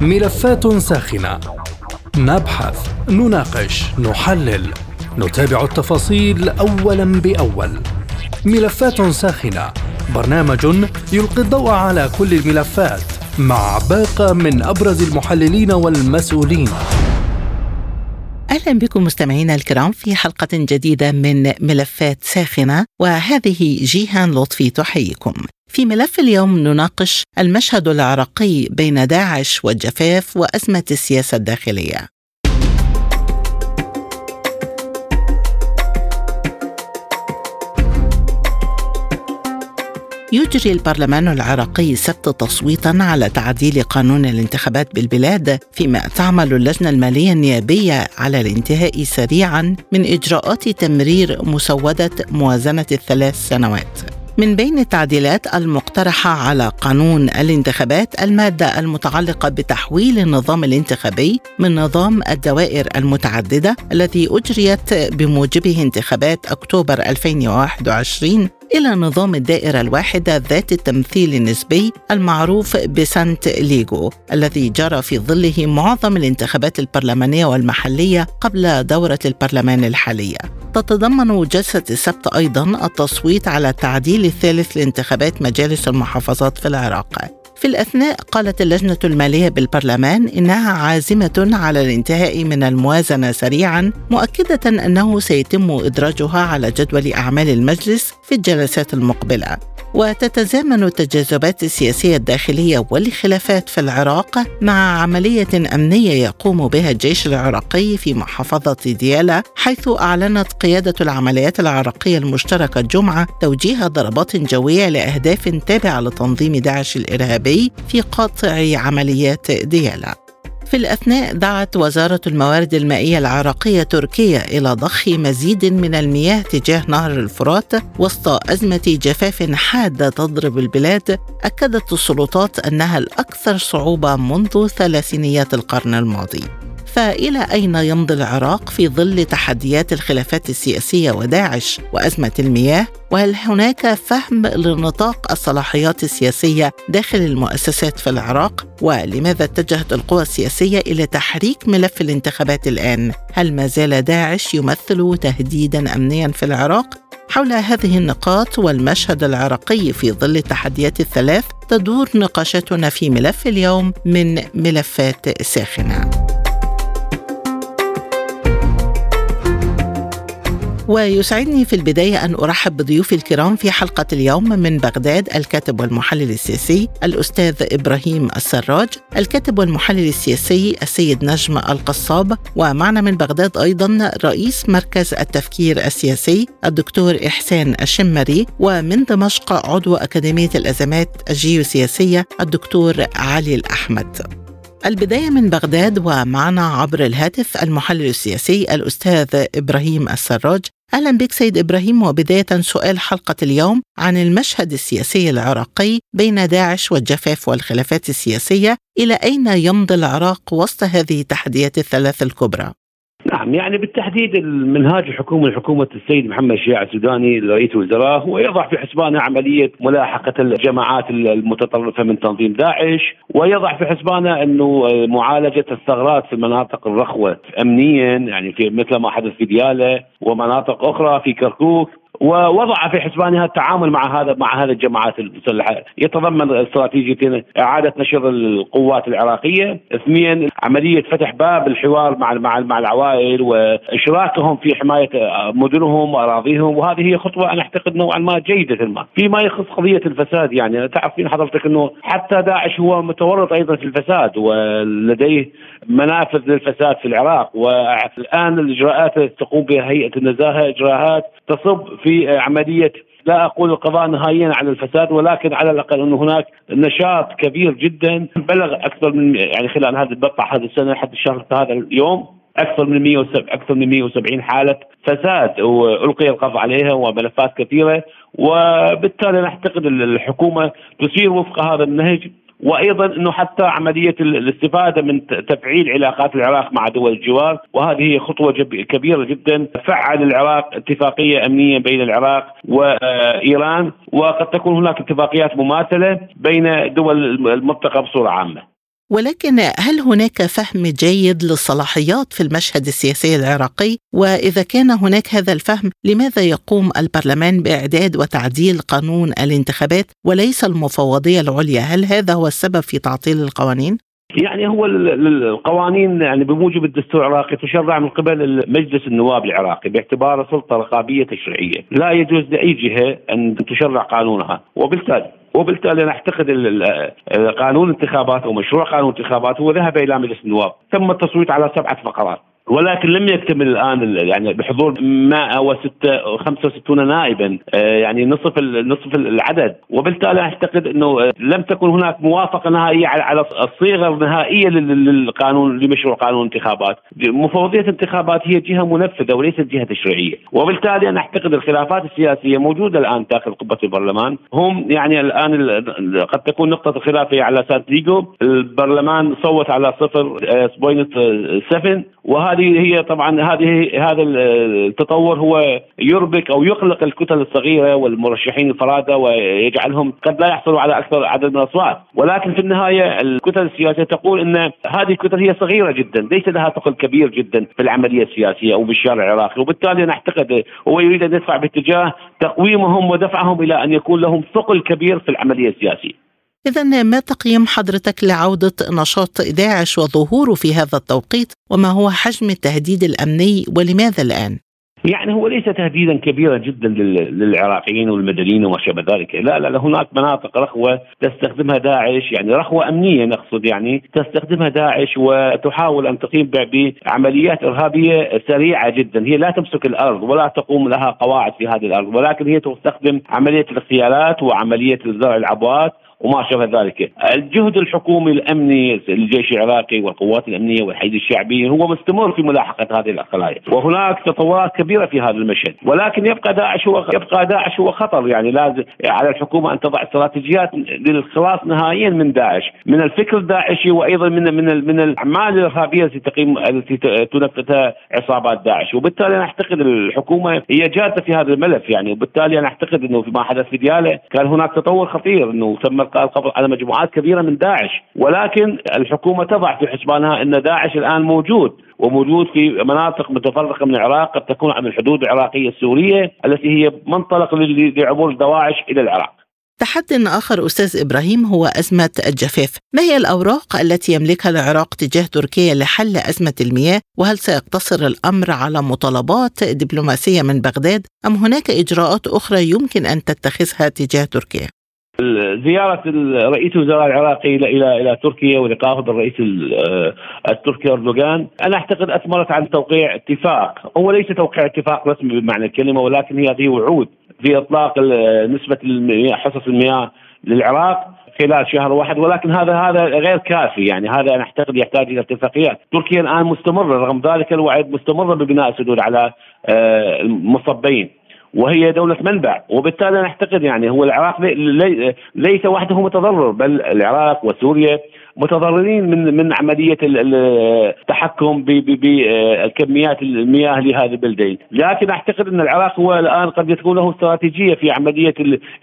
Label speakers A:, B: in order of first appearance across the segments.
A: ملفات ساخنة. نبحث نناقش نحلل. نتابع التفاصيل اولا بأول. ملفات ساخنة. برنامج يلقي الضوء على كل الملفات. مع باقة من أبرز المحللين والمسؤولين.
B: أهلا بكم مستمعينا الكرام في حلقة جديدة من ملفات ساخنة وهذه جيهان لطفي تحييكم. في ملف اليوم نناقش المشهد العراقي بين داعش والجفاف وأزمة السياسة الداخلية. يجري البرلمان العراقي السبت تصويتا على تعديل قانون الانتخابات بالبلاد فيما تعمل اللجنة المالية النيابية على الانتهاء سريعا من إجراءات تمرير مسودة موازنة الثلاث سنوات. من بين التعديلات المقترحة على قانون الانتخابات المادة المتعلقة بتحويل النظام الانتخابي من نظام الدوائر المتعددة الذي أجريت بموجبه انتخابات أكتوبر 2021 إلى نظام الدائرة الواحدة ذات التمثيل النسبي المعروف بسانت ليغو الذي جرى في ظله معظم الانتخابات البرلمانية والمحلية قبل دورة البرلمان الحالية. تتضمن جلسة السبت أيضا التصويت على التعديل الثالث لانتخابات مجالس المحافظات في العراق. في الأثناء قالت اللجنة المالية بالبرلمان إنها عازمة على الانتهاء من الموازنة سريعا مؤكدة أنه سيتم إدراجها على جدول أعمال المجلس في الجلسات المقبلة. وتتزامن التجاذبات السياسية الداخلية والخلافات في العراق مع عملية أمنية يقوم بها الجيش العراقي في محافظة ديالا حيث أعلنت قيادة العمليات العراقية المشتركة الجمعة توجيه ضربات جوية لأهداف تابعة لتنظيم داعش الإرهابي في قاطع عمليات ديالا. في الأثناء دعت وزارة الموارد المائية العراقية تركيا إلى ضخ مزيد من المياه تجاه نهر الفرات وسط أزمة جفاف حادة تضرب البلاد أكدت السلطات أنها الأكثر صعوبة منذ ثلاثينيات القرن الماضي. فإلى أين يمضي العراق في ظل تحديات الخلافات السياسية وداعش وأزمة المياه؟ وهل هناك فهم لنطاق الصلاحيات السياسية داخل المؤسسات في العراق؟ ولماذا اتجهت القوى السياسية إلى تحريك ملف الانتخابات الآن؟ هل ما زال داعش يمثل تهديدا أمنيا في العراق؟ حول هذه النقاط والمشهد العراقي في ظل التحديات الثلاث تدور نقاشاتنا في ملف اليوم من ملفات ساخنة ويسعدني في البداية أن أرحب بضيوفي الكرام في حلقة اليوم من بغداد الكاتب والمحلل السياسي الأستاذ إبراهيم السراج الكاتب والمحلل السياسي السيد نجم القصاب ومعنا من بغداد أيضا رئيس مركز التفكير السياسي الدكتور إحسان الشمري ومن دمشق عضو أكاديمية الأزمات الجيوسياسية الدكتور علي الأحمد. البداية من بغداد ومعنا عبر الهاتف المحلل السياسي الأستاذ إبراهيم السراج أهلا بك سيد إبراهيم وبداية سؤال حلقة اليوم عن المشهد السياسي العراقي بين داعش والجفاف والخلافات السياسية إلى أين يمضي العراق وسط هذه التحديات الثلاث الكبرى؟
C: نعم يعني بالتحديد المنهاج الحكومي لحكومه السيد محمد شياع السوداني رئيس الوزراء هو يضع في حسبانه عملية ملاحقة الجماعات المتطرفة من تنظيم داعش ويضع في حسبانه إنه معالجة الثغرات في المناطق الرخوة امنيا يعني في مثل ما حدث في ديالة ومناطق أخرى في كركوك. ووضع في حسبانها التعامل مع هذا مع هذه الجماعات المسلحه يتضمن استراتيجيتين إعادة نشر القوات العراقية، اثنين عملية فتح باب الحوار مع مع مع العوائل وإشراكهم في حماية مدنهم وأراضيهم. وهذه هي خطوة أنا أعتقد نوعا ما جيدة ما، فيما يخص قضية الفساد يعني تعرفين حضرتك إنه حتى داعش هو متورط أيضا في الفساد ولديه منافذ للفساد في العراق. والآن الإجراءات تقوم بها هيئه النزاهة إجراءات تصب في عملية لا أقول القضاء نهائيا على الفساد ولكن على الأقل انه هناك نشاط كبير جدا بلغ أكثر من يعني خلال هذا بقع هذه السنة حتى الشهر هذا اليوم أكثر من 170 أكثر من 170 حالة فساد وألقي القبض عليها وملفات كثيرة وبالتالي نعتقد الحكومة تسير وفق هذا النهج وأيضا إنه حتى عملية الاستفادة من تفعيل علاقات العراق مع دول الجوار وهذه خطوة كبيرة جدا فعل العراق اتفاقية أمنية بين العراق وإيران وقد تكون هناك اتفاقيات مماثلة بين دول المنطقة بصورة عامة.
B: ولكن هل هناك فهم جيد للصلاحيات في المشهد السياسي العراقي؟ وإذا كان هناك هذا الفهم لماذا يقوم البرلمان بإعداد وتعديل قانون الانتخابات وليس المفوضية العليا؟ هل هذا هو السبب في تعطيل القوانين؟
C: يعني هو القوانين يعني بموجب الدستور العراقي تشرع من قبل مجلس النواب العراقي باعتباره سلطة رقابية تشريعية، لا يجوز لأي جهة أن تشرع قانونها، وبالتالي وبالتالي أنا أعتقد قانون الانتخابات أو مشروع. قانون الانتخابات هو ذهب إلى مجلس النواب، تم التصويت على سبعة فقرات، ولكن لم يكتمل الآن يعني بحضور 165 نائبا آه، يعني نصف نصف العدد. وبالتالي أعتقد إنه آه، لم تكن هناك موافقة نهائية على الصيغه النهائيه للقانون لمشروع قانون الانتخابات مفوضية الانتخابات هي جهة منفذة وليست جهة تشريعية. وبالتالي أنا أعتقد الخلافات السياسية موجودة الآن داخل قبة البرلمان. هم يعني الآن قد تكون نقطة الخلاف على سانتيغو البرلمان صوت على 0.7 آه، وهذه هي طبعا هذه هذا التطور هو يربك أو يقلق الكتل الصغيرة والمرشحين الفرادى ويجعلهم قد لا يحصلوا على أكثر عدد من الأصوات، ولكن في النهاية الكتل السياسية تقول إن هذه الكتل هي صغيرة جدا، ليس لها ثقل كبير جدا في العملية السياسية أو بالشارع العراقي، وبالتالي أنا اعتقد هو يريد أن يدفع باتجاه تقويمهم ودفعهم إلى أن يكون لهم ثقل كبير في العملية السياسية.
B: إذا ما تقييم حضرتك لعودة نشاط داعش وظهوره في هذا التوقيت وما هو حجم التهديد الأمني ولماذا الآن؟
C: يعني هو ليس تهديدا كبيرا جدا للعراقيين والمدنيين وما شابه ذلك، لا لا هناك مناطق رخوة تستخدمها داعش يعني رخوة أمنية نقصد يعني تستخدمها داعش وتحاول أن تقيم بعمليات إرهابية سريعة جدا، هي لا تمسك الأرض ولا تقوم لها قواعد في هذه الأرض، ولكن هي تستخدم عملية الاغتيالات وعملية زرع العبوات وما شابه ذلك. الجهد الحكومي الأمني للجيش العراقي والقوات الأمنية والحشد الشعبي هو مستمر في ملاحقة هذه الخلايا وهناك تطورات كبيرة في هذا المشهد. ولكن يبقى داعش هو يبقى داعش هو خطر. يعني لازم على الحكومة أن تضع استراتيجيات للخلاص نهائيا من داعش. من الفكر الداعشي وأيضا من من من الأعمال الإرهابية التي تقيم التي تنفذها عصابات داعش. وبالتالي أنا أعتقد الحكومة هي جادة في هذا الملف. يعني وبالتالي أنا أعتقد إنه ما حدث في ديالة كان هناك تطور خطير. إنه تم القبض على مجموعات كبيرة من داعش ولكن الحكومة تضع في حسبانها إن داعش الآن موجود وموجود في مناطق متفرقة من العراق قد تكون عن الحدود العراقية السورية التي هي منطلق لعبور الدواعش إلى العراق.
B: تحد آخر أستاذ إبراهيم هو أزمة الجفاف ما هي الأوراق التي يملكها العراق تجاه تركيا لحل أزمة المياه وهل سيقتصر الأمر على مطالبات دبلوماسية من بغداد أم هناك إجراءات أخرى يمكن أن تتخذها تجاه تركيا؟
C: زيارة رئيس الوزراء العراقي إلى إلى إلى تركيا ولقائه بالرئيس التركي أردوغان. أنا أعتقد أثمرت عن توقيع اتفاق. هو ليس توقيع اتفاق رسمي بمعنى الكلمة ولكن هي هذه وعود في إطلاق نسبة حصص المياه للعراق خلال شهر واحد. ولكن هذا هذا غير كافي. يعني هذا أنا أعتقد يحتاج إلى اتفاقيات، تركيا الآن مستمرة رغم ذلك الوعد مستمره ببناء سدود على المصبين. وهي دولة منبع وبالتالي نعتقد يعني هو العراق ليس وحده متضرر بل العراق وسوريا متضررين من من عملية التحكم بكميات المياه لهذه البلدين، لكن أعتقد أن العراق هو الآن قد يكون له استراتيجية في عملية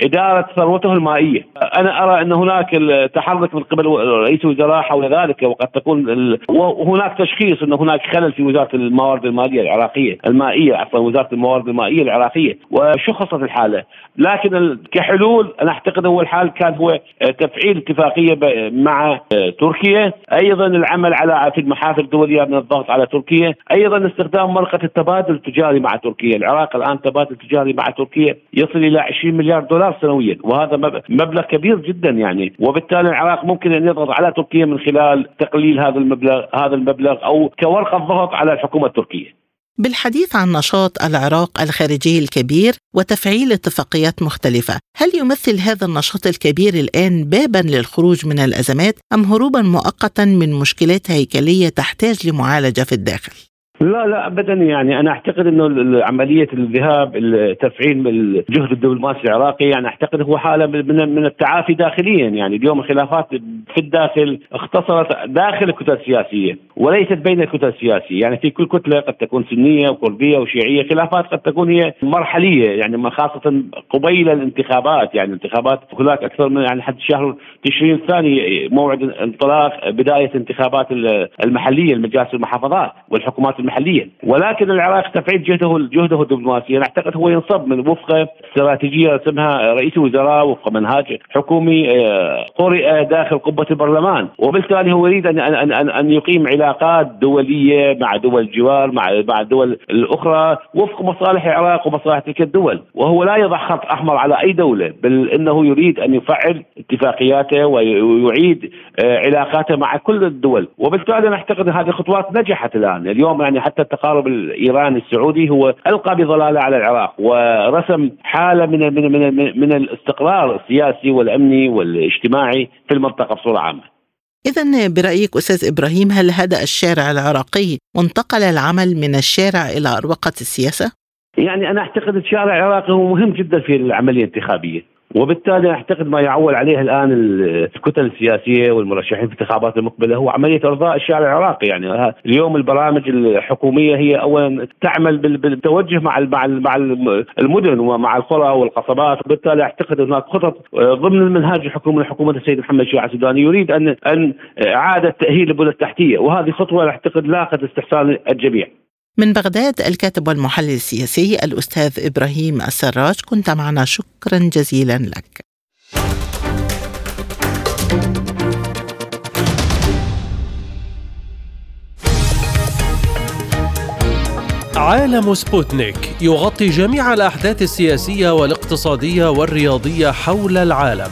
C: إدارة ثروته المائية، أنا أرى أن هناك تحرك من قبل رئيس الوزراء حول ذلك وقد تكون وهناك تشخيص أن هناك خلل في وزارة الموارد المالية العراقية، المائية عفوا وزارة الموارد المائية العراقية، وشخصت الحالة، لكن كحلول أنا أعتقد هو الحال كان هو تفعيل اتفاقية مع تركيا. أيضا العمل على في المحافل الدولية من الضغط على تركيا. أيضا استخدام مرقه التبادل التجاري مع تركيا. العراق الآن تبادل تجاري مع تركيا يصل إلى 20 مليار دولار سنويا وهذا مبلغ كبير جدا يعني. وبالتالي العراق ممكن أن يضغط على تركيا من خلال تقليل هذا المبلغ هذا المبلغ أو كورقة ضغط على الحكومة التركية.
B: بالحديث عن نشاط العراق الخارجي الكبير وتفعيل اتفاقيات مختلفة هل يمثل هذا النشاط الكبير الآن بابا للخروج من الأزمات أم هروبا مؤقتا من مشكلات هيكلية تحتاج لمعالجة في الداخل؟
C: لا لا ابدا يعني. أنا أعتقد إنه عملية الذهاب تفعيل الجهد الدبلوماسي العراقي يعني أعتقد هو حالة من من التعافي داخليا. يعني اليوم الخلافات في الداخل اختصرت داخل الكتل السياسية وليست بين الكتل السياسية. يعني في كل كتلة قد تكون سنية وكرديه وشيعية. خلافات قد تكون هي مرحلية يعني خاصة قبيل الانتخابات. يعني الانتخابات هناك أكثر من يعني حتى شهر تشرين الثاني موعد انطلاق بداية انتخابات المحلية المجالس المحافظات والحكومات المحليه ولكن العراق تفعيل جهده جهده الدبلوماسي أنا أعتقد هو ينصب من وفق استراتيجية اسمها رئيس الوزراء وفق منهاج حكومي آه، قرئ داخل قبة البرلمان. وبالتالي هو يريد ان ان ان, أن يقيم علاقات دولية مع دول الجوار مع مع الدول الأخرى وفق مصالح العراق ومصالح تلك الدول. وهو لا يضع خط أحمر على أي دولة بل إنه يريد أن يفعل اتفاقياته ويعيد آه، علاقاته مع كل الدول. وبالتالي نعتقد هذه الخطوات نجحت الآن. اليوم يعني حتى التقارب الإيراني السعودي هو ألقى بظلاله على العراق ورسم حالة من من من, من الاستقرار السياسي والأمني والاجتماعي في المنطقة بصورة عامة.
B: إذا برأيك أستاذ إبراهيم هل هدأ الشارع العراقي وانتقل العمل من الشارع إلى أروقة السياسة؟
C: يعني أنا أعتقد الشارع العراقي هو مهم جدا في العملية الانتخابية وبالتالي أعتقد ما يعول عليه الآن الكتل السياسية والمرشحين في الانتخابات المقبلة هو عملية إرضاء الشارع العراقي. يعني اليوم البرامج الحكومية هي اولا تعمل بالتوجه مع مع المدن ومع القرى والقصبات. وبالتالي أعتقد هناك خطط ضمن المنهاج الحكومي لحكومة السيد محمد شيع السوداني. يريد أن أن إعادة تأهيل البنى التحتية. وهذه خطوة أعتقد لاقت استحسان الجميع.
B: من بغداد الكاتب والمحلل السياسي الأستاذ إبراهيم السراج كنت معنا. شكرا جزيلا لك.
A: عالم سبوتنيك يغطي جميع الأحداث السياسية والاقتصادية والرياضية حول العالم.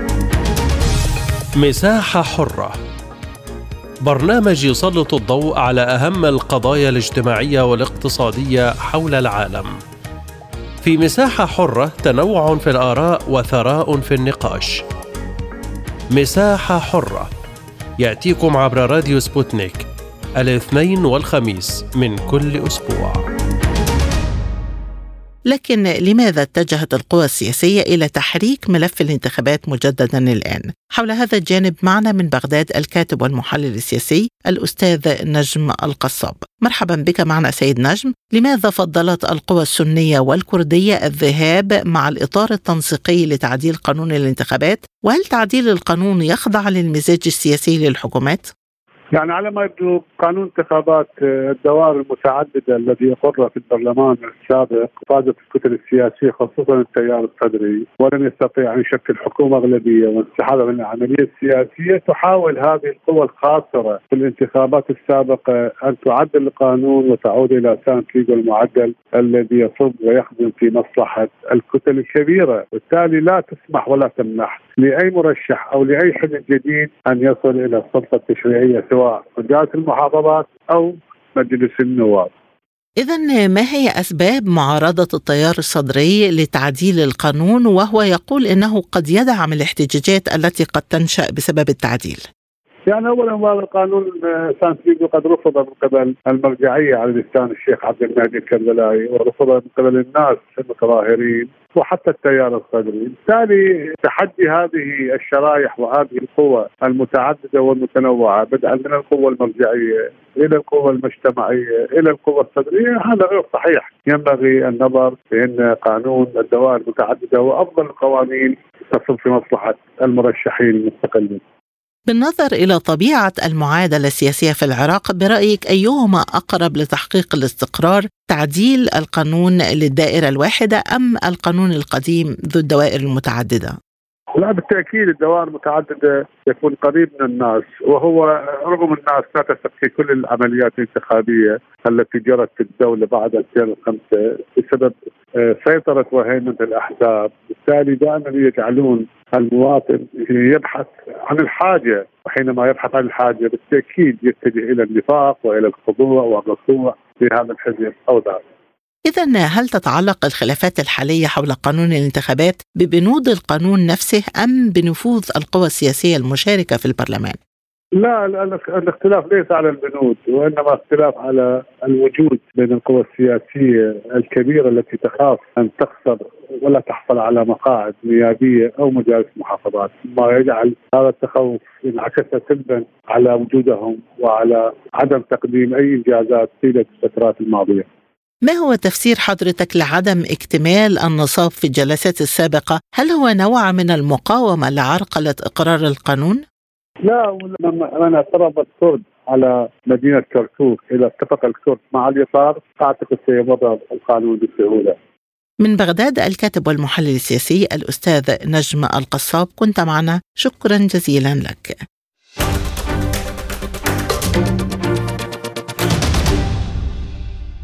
A: مساحة حرة برنامج يسلط الضوء على أهم القضايا الاجتماعية والاقتصادية حول العالم. في مساحة حرة تنوع في الآراء وثراء في النقاش. مساحة حرة يأتيكم عبر راديو سبوتنيك الاثنين والخميس من كل أسبوع.
B: لكن لماذا اتجهت القوى السياسية إلى تحريك ملف الانتخابات مجددا الآن؟ حول هذا الجانب معنا من بغداد الكاتب والمحلل السياسي الأستاذ نجم القصاب مرحبا بك معنا سيد نجم لماذا فضلت القوى السنية والكردية الذهاب مع الإطار التنسيقي لتعديل قانون الانتخابات؟ وهل تعديل القانون يخضع للمزاج السياسي للحكومات؟
D: يعني على ما يبدو قانون انتخابات آه، الدوائر المتعددة الذي اقر في البرلمان السابق فازت الكتل السياسية خصوصا التيار الصدري ولم يستطيع أن يشكل حكومة أغلبية وانسحاب من العملية السياسية. تحاول هذه القوى الخاسره في الانتخابات السابقة أن تعدل القانون وتعود إلى سانتليغو المعدل الذي يصب ويخدم في مصلحة الكتل الكبيرة، بالتالي لا تسمح ولا تمنح لأي مرشح أو لأي حزب جديد أن يصل إلى السلطة التشريعية سواء مجالس المحافظات أو مجلس النواب.
B: إذا ما هي أسباب معارضة التيار الصدري لتعديل القانون وهو يقول إنه قد يدعم الاحتجاجات التي قد تنشأ بسبب التعديل؟
D: يعني اولا هذا القانون سانتيغو قد رفض من قبل المرجعية على لسان الشيخ عبد المهدي الكربلائي ورفض من قبل الناس المتظاهرين وحتى التيار الصدري، بالتالي تحدي هذه الشرائح وهذه القوى المتعددة والمتنوعة بدءا من القوى المرجعية إلى القوى المجتمعية إلى القوى الصدرية هذا غير صحيح، ينبغي النظر بأن قانون الدوائر المتعددة هو أفضل القوانين تصب في مصلحة المرشحين المستقلين.
B: بالنظر إلى طبيعة المعادلة السياسية في العراق برأيك أيهما أقرب لتحقيق الاستقرار تعديل القانون للدائرة الواحدة أم القانون القديم ذو الدوائر المتعددة؟
D: لا بالتأكيد الدوائر المتعدده يكون قريب من الناس وهو رغم الناس لا تثق في كل العمليات الانتخابية التي جرت في الدولة بعد 2005 بسبب آه، سيطرة وهيمنة الأحزاب، بالتالي دائما يجعلون المواطن يبحث عن الحاجة وحينما يبحث عن الحاجة بالتأكيد يتجه إلى النفاق وإلى الخضوع والركوع لهذا الحزب أو ذاك.
B: إذا هل تتعلق الخلافات الحالية حول قانون الانتخابات ببنود القانون نفسه أم بنفوذ القوى السياسية المشاركة في البرلمان؟
D: لا الاختلاف ليس على البنود وإنما اختلاف على الوجود بين القوى السياسية الكبيرة التي تخاف أن تخسر ولا تحصل على مقاعد نيابية أو مجالس محافظات، ما يجعل هذا التخوف انعكس سلبا على وجودهم وعلى عدم تقديم أي إنجازات طيله الفترات الماضية.
B: ما هو تفسير حضرتك لعدم اكتمال النصاب في الجلسات السابقة؟ هل هو نوع من المقاومة لعرقلة إقرار القانون؟
D: لا لما اعترض الكرد على مدينة كركوك إذا اتفق الكرد مع اليسار أعتقد سيمر القانون بسهولة
B: من بغداد الكاتب والمحلل السياسي الأستاذ نجم القصاب كنت معنا شكرا جزيلا لك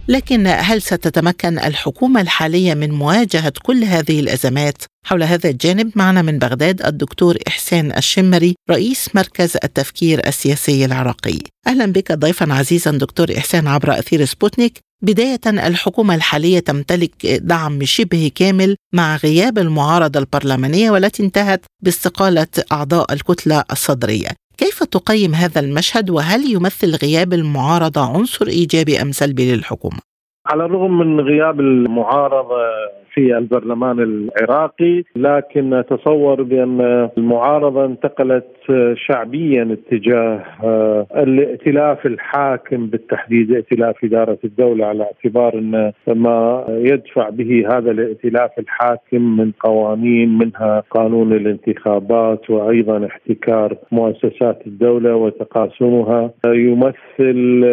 B: لكن هل ستتمكن الحكومة الحالية من مواجهة كل هذه الأزمات؟ حول هذا الجانب معنا من بغداد الدكتور إحسان الشمري رئيس مركز التفكير السياسي العراقي. أهلا بك ضيفا عزيزا دكتور إحسان عبر أثير سبوتنيك. بداية الحكومة الحالية تمتلك دعم شبه كامل مع غياب المعارضة البرلمانية والتي انتهت باستقالة أعضاء الكتلة الصدرية. كيف تقيم هذا المشهد وهل يمثل غياب المعارضة عنصر إيجابي أم سلبي للحكومة؟
E: على الرغم من غياب المعارضة في البرلمان العراقي لكن اتصور بأن المعارضة انتقلت شعبيا اتجاه آه، الائتلاف الحاكم بالتحديد ائتلاف إدارة الدولة على اعتبار أن ما يدفع به هذا الائتلاف الحاكم من قوانين منها قانون الانتخابات وأيضا احتكار مؤسسات الدولة وتقاسمها يمثل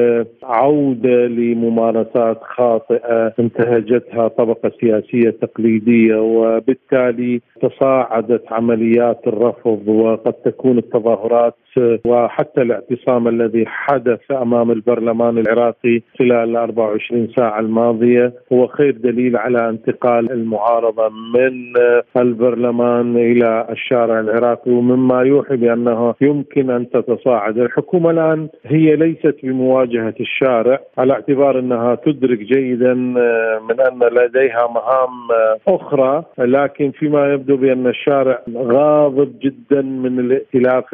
E: عودة لممارسات خاطئة انتهجتها طبقة سياسية التقليديه وبالتالي تصاعدت عمليات الرفض وقد تكون التظاهرات وحتى الاعتصام الذي حدث أمام البرلمان العراقي خلال ال 24 ساعة الماضية هو خير دليل على انتقال المعارضة من البرلمان إلى الشارع العراقي ومما يوحي بأنه يمكن أن تتصاعد، الحكومة الآن هي ليست بمواجهة الشارع على اعتبار أنها تدرك جيدا من أن لديها مهام أخرى لكن فيما يبدو بأن الشارع غاضب جدا من الائتلاف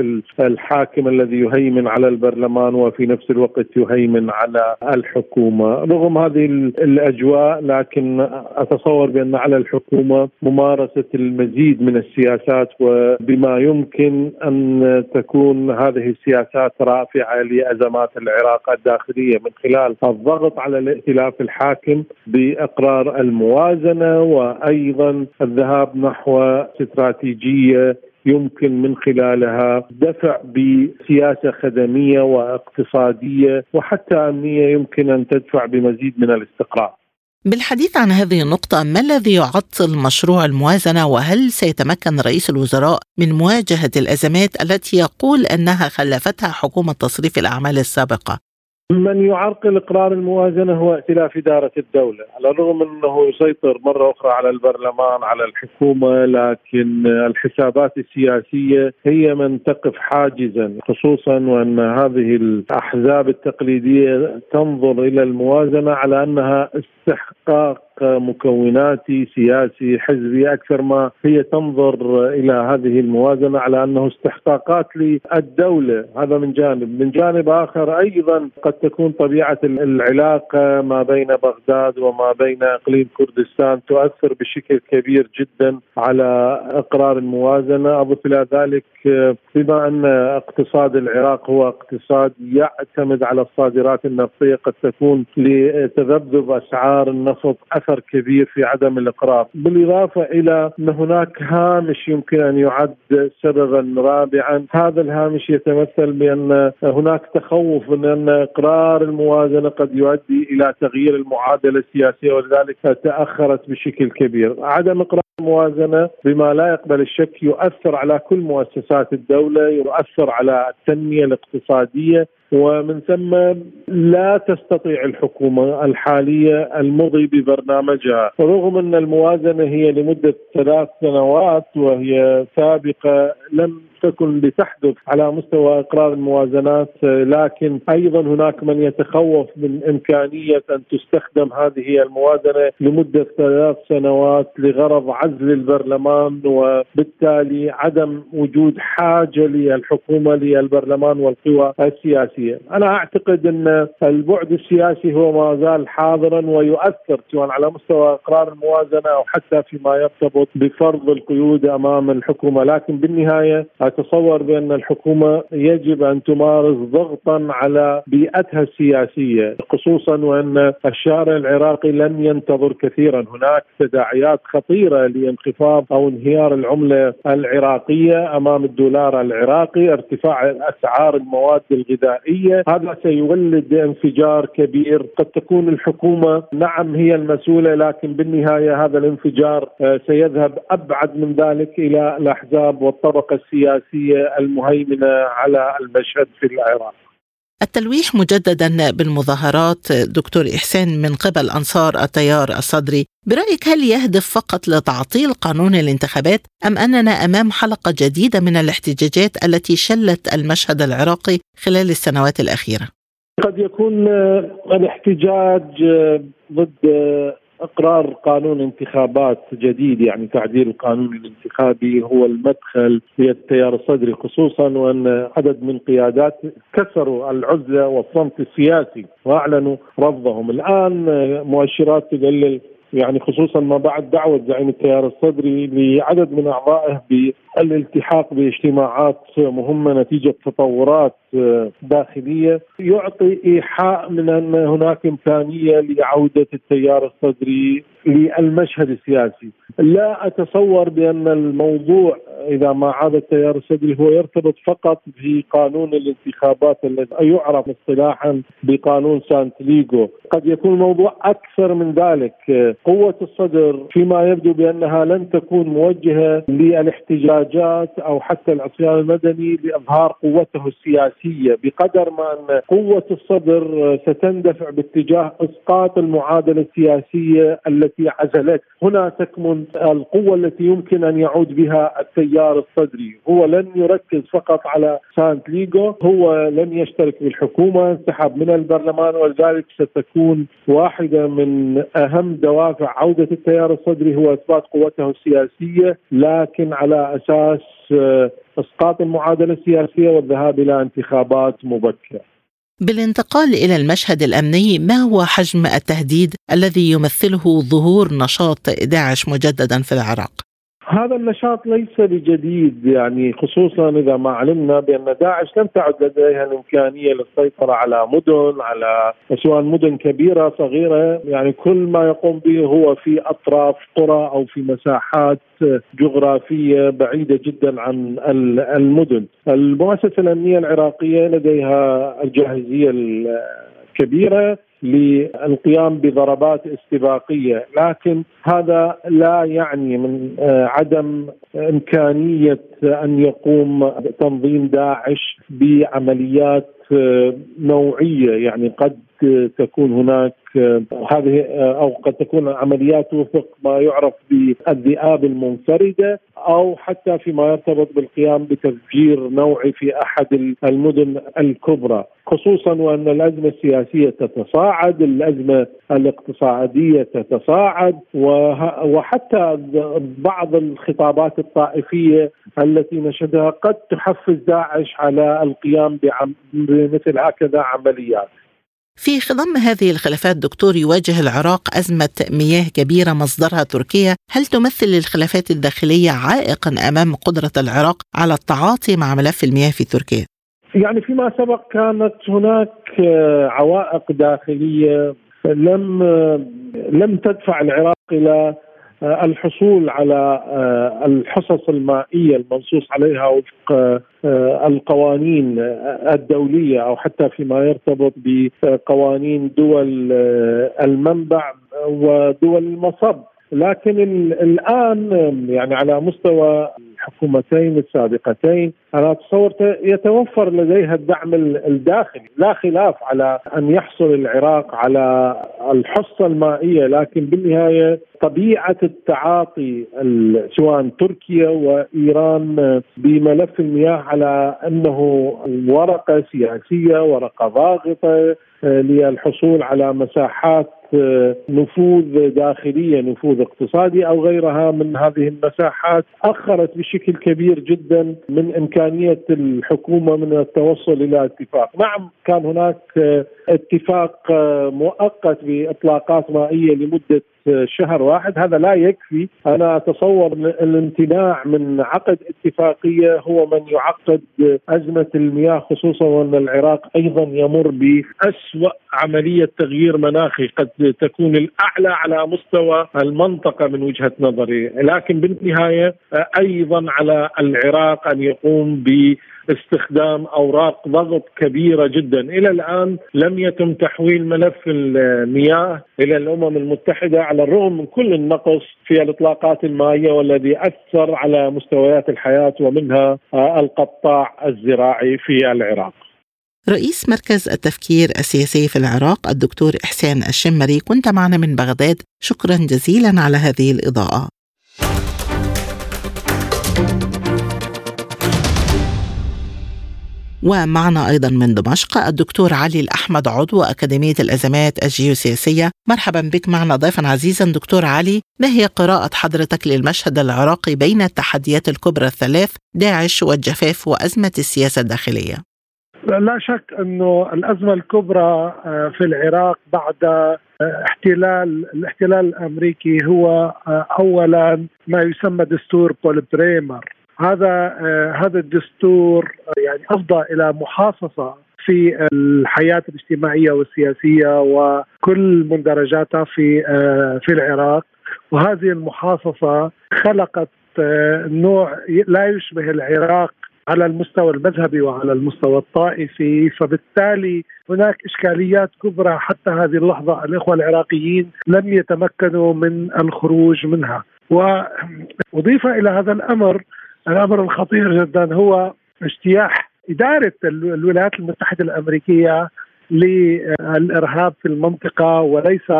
E: الحاكم الذي يهيمن على البرلمان وفي نفس الوقت يهيمن على الحكومة، رغم هذه الأجواء لكن أتصور بأن على الحكومة ممارسة المزيد من السياسات وبما يمكن أن تكون هذه السياسات رافعة لأزمات العراق الداخلية من خلال الضغط على الائتلاف الحاكم بإقرار الموازنة وأيضا الذهاب نحو استراتيجية يمكن من خلالها دفع بسياسة خدمية واقتصادية وحتى أمنية يمكن أن تدفع بمزيد من الاستقرار.
B: بالحديث عن هذه النقطة ما الذي يعطل مشروع الموازنة وهل سيتمكن رئيس الوزراء من مواجهة الأزمات التي يقول أنها خلفتها حكومة تصريف الأعمال السابقة؟
E: من يعرقل إقرار الموازنة هو ائتلاف إدارة الدولة، على الرغم إنه يسيطر مرة أخرى على البرلمان على الحكومة لكن الحسابات السياسية هي من تقف حاجزا خصوصا وأن هذه الأحزاب التقليدية تنظر إلى الموازنة على أنها استحقاق مكوناتي سياسي حزبي أكثر ما هي تنظر إلى هذه الموازنة على أنه استحقاقات للدولة. هذا من جانب، من جانب آخر أيضا قد تكون طبيعة العلاقة ما بين بغداد وما بين إقليم كردستان تؤثر بشكل كبير جدا على إقرار الموازنة، اضف إلى ذلك بما أن اقتصاد العراق هو اقتصاد يعتمد على الصادرات النفطية قد تكون لتذبذب أسعار النفط أثر كبير في عدم الاقرار، بالإضافة إلى أن هناك هامش يمكن أن يعد سببا رابعا، هذا الهامش يتمثل بأن هناك تخوف من أن إقرار الموازنة قد يؤدي إلى تغيير المعادلة السياسية ولذلك تأخرت بشكل كبير، عدم إقرار الموازنة بما لا يقبل الشك يؤثر على كل مؤسسات الدولة، يؤثر على التنمية الاقتصادية. ومن ثم لا تستطيع الحكومة الحالية المضي ببرنامجها رغم أن الموازنة هي لمدة ثلاث سنوات وهي سابقة لم تكن لتحدث على مستوى إقرار الموازنات لكن أيضا هناك من يتخوف من إمكانية أن تستخدم هذه الموازنة لمدة ثلاث سنوات لغرض عزل البرلمان وبالتالي عدم وجود حاجة للحكومة للبرلمان والقوى السياسية. أنا أعتقد أن البعد السياسي هو ما زال حاضرا ويؤثر سواء على مستوى إقرار الموازنة أو حتى فيما يرتبط بفرض القيود أمام الحكومة، لكن بالنهاية أتصور بأن الحكومة يجب أن تمارس ضغطا على بيئتها السياسية خصوصا وأن الشارع العراقي لم ينتظر كثيرا. هناك تداعيات خطيرة لانخفاض أو انهيار العملة العراقية أمام الدولار العراقي ارتفاع اسعار المواد الغذائية هذا سيولد انفجار كبير قد تكون الحكومة نعم هي المسؤولة لكن بالنهاية هذا الانفجار آه، سيذهب أبعد من ذلك إلى الأحزاب والطبقة السياسية المهيمنة على المشهد في العراق.
B: التلويح مجددا بالمظاهرات دكتور إحسان من قبل أنصار التيار الصدري برأيك هل يهدف فقط لتعطيل قانون الانتخابات أم أننا أمام حلقة جديدة من الاحتجاجات التي شلت المشهد العراقي خلال السنوات الأخيرة؟
E: قد يكون الاحتجاج ضد إقرار قانون انتخابات جديد يعني تعديل القانون الانتخابي هو المدخل للتيار الصدري خصوصا وأن عدد من قيادات كسروا العزلة والصمت السياسي وأعلنوا رفضهم. الآن مؤشرات تدلل يعني خصوصا ما بعد دعوة زعيم التيار الصدري لعدد من أعضائه بالالتحاق باجتماعات مهمة نتيجة تطورات داخلية يعطي إيحاء من أن هناك إمكانية لعودة التيار الصدري للمشهد السياسي. لا أتصور بأن الموضوع إذا ما عاد التيار الصدري هو يرتبط فقط بقانون الانتخابات الذي يعرف اصطلاحا بقانون سانت ليغو، قد يكون الموضوع أكثر من ذلك، قوة الصدر فيما يبدو بأنها لن تكون موجهة للاحتجاجات أو حتى العصيان المدني لإظهار قوته السياسية بقدر ما أن قوة الصدر ستندفع باتجاه إسقاط المعادلة السياسية التي عزلت، هنا تكمن القوة التي يمكن أن يعود بها التيار الصدري. هو لن يركز فقط على سانت ليغو هو لن يشترك بالحكومة. انسحب من البرلمان ولذلك ستكون واحدة من أهم دوافع عودة التيار الصدري هو إثبات قوته السياسية لكن على أساس إسقاط المعادلة السياسية والذهاب إلى انتخابات مبكرة.
B: بالانتقال إلى المشهد الأمني ما هو حجم التهديد الذي يمثله ظهور نشاط داعش مجددا في العراق؟
E: هذا النشاط ليس بجديد يعني خصوصا إذا ما علمنا بأن داعش لم تعد لديها الإمكانية للسيطرة على مدن على سواء مدن كبيرة صغيرة يعني كل ما يقوم به هو في أطراف قرى أو في مساحات جغرافية بعيدة جدا عن المدن. المؤسسة الأمنية العراقية لديها الجاهزية الكبيرة للقيام بضربات استباقية، لكن هذا لا يعني من آه، عدم إمكانية أن يقوم تنظيم داعش بعمليات آه، نوعية. يعني قد تكون هناك هذه أو قد تكون عمليات وفق ما يعرف بالذئاب المنفردة أو حتى فيما يرتبط بالقيام بتفجير نوعي في أحد المدن الكبرى خصوصا وأن الأزمة السياسية تتصاعد، الأزمة الاقتصادية تتصاعد وحتى بعض الخطابات الطائفية التي نشدها قد تحفز داعش على القيام بمثل هكذا عمليات.
B: في خضم هذه الخلافات دكتور يواجه العراق أزمة مياه كبيرة مصدرها تركيا هل تمثل الخلافات الداخلية عائقا أمام قدرة العراق على التعاطي مع ملف المياه في تركيا؟
E: يعني فيما سبق كانت هناك عوائق داخلية لم لم تدفع العراق إلى آه، الحصول على آه، الحصص المائية المنصوص عليها وفق آه، القوانين الدولية أو حتى فيما يرتبط بقوانين دول المنبع ودول المصب. لكن الآن يعني على مستوى الحكومتين السابقتين أنا أتصور يتوفر لديها الدعم الداخلي، لا خلاف على أن يحصل العراق على الحصة المائية لكن بالنهاية طبيعة التعاطي سواء تركيا وإيران بملف المياه على أنه ورقة سياسية ورقة ضاغطة آه، للحصول على مساحات نفوذ داخلية نفوذ اقتصادي أو غيرها من هذه المساحات أخرت بشكل كبير جدا من إمكانية الحكومة من التوصل إلى اتفاق، نعم كان هناك اتفاق مؤقت بإطلاقات مائية لمدة شهر واحد. هذا لا يكفي. أنا أتصور الامتناع من عقد اتفاقية هو من يعقد أزمة المياه خصوصا وان العراق أيضا يمر بأسوأ عملية تغيير مناخي قد تكون الأعلى على مستوى المنطقة من وجهة نظري لكن بالنهاية أيضا على العراق أن يقوم ب استخدام أوراق ضغط كبيرة جدا، إلى الآن لم يتم تحويل ملف المياه إلى الأمم المتحدة على الرغم من كل النقص في الإطلاقات المائية والذي أثر على مستويات الحياة ومنها القطاع الزراعي في العراق.
B: رئيس مركز التفكير السياسي في العراق الدكتور إحسان الشمري كنت معنا من بغداد. شكرا جزيلا على هذه الإضاءة. ومعنا أيضا من دمشق الدكتور علي الأحمد عضو أكاديمية الأزمات الجيوسياسية. مرحبا بك معنا ضيفا عزيزا. دكتور علي ما هي قراءة حضرتك للمشهد العراقي بين التحديات الكبرى الثلاث داعش والجفاف وأزمة السياسة الداخلية؟
F: لا شك أنه الأزمة الكبرى آه، في العراق بعد آه، احتلال الاحتلال الأمريكي هو آه، اولا ما يسمى دستور بول بريمر هذا هذا الدستور يعني أفضى إلى محاصصة في الحياة الاجتماعية والسياسية وكل مندرجاتها في في العراق. وهذه المحاصصة خلقت نوع لا يشبه العراق على المستوى المذهبي وعلى المستوى الطائفي فبالتالي هناك إشكاليات كبرى حتى هذه اللحظة الإخوة العراقيين لم يتمكنوا من الخروج منها. وأضيف إلى هذا الأمر الأمر الخطير جدا هو اجتياح إدارة الولايات المتحدة الأمريكية للإرهاب في المنطقة وليس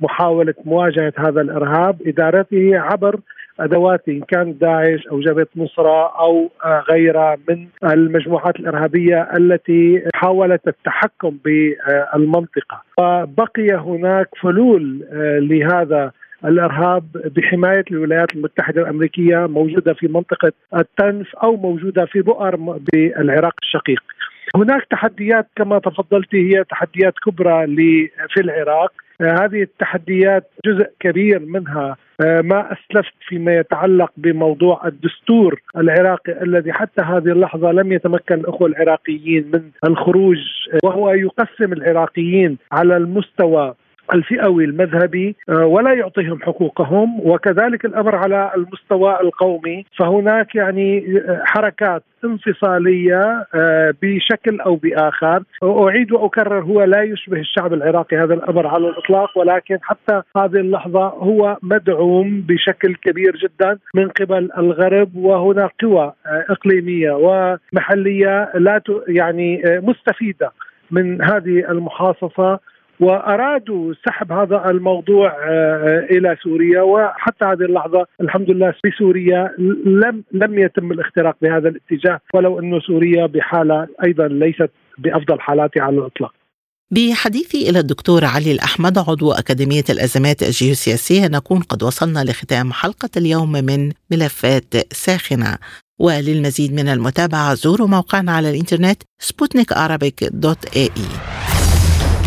F: محاولة مواجهة هذا الإرهاب إدارته عبر أدوات إن كان داعش أو جبهة نصره أو غيرها من المجموعات الإرهابية التي حاولت التحكم بالمنطقة وبقي هناك فلول آه، لهذا الإرهاب بحماية الولايات المتحدة الأمريكية موجودة في منطقة التنف أو موجودة في بؤر بالعراق الشقيق. هناك تحديات كما تفضلت هي تحديات كبرى في العراق. آه، هذه التحديات جزء كبير منها آه، ما أسلفت فيما يتعلق بموضوع الدستور العراقي الذي حتى هذه اللحظة لم يتمكن الأخوة العراقيين من الخروج آه، وهو يقسم العراقيين على المستوى الفئوي المذهبي آه، ولا يعطيهم حقوقهم وكذلك الأمر على المستوى القومي. فهناك يعني آه، حركات انفصالية آه، بشكل أو بآخر. أعيد وأكرر هو لا يشبه الشعب العراقي هذا الأمر على الإطلاق ولكن حتى هذه اللحظة هو مدعوم بشكل كبير جدا من قبل الغرب. وهناك قوى إقليمية ومحلية لا يعني مستفيدة من هذه المحاصصة. وأرادوا سحب هذا الموضوع آه، إلى سوريا وحتى هذه اللحظة الحمد لله في سوريا لم لم يتم الاختراق بهذا الاتجاه ولو انه سوريا بحالة أيضا ليست بأفضل حالاتها على الإطلاق.
B: بحديثي إلى الدكتور علي الأحمد عضو أكاديمية الأزمات الجيوسياسية نكون قد وصلنا لختام حلقة اليوم من ملفات ساخنة وللمزيد من المتابعة زوروا موقعنا على الإنترنت سبوتنيك dot ae.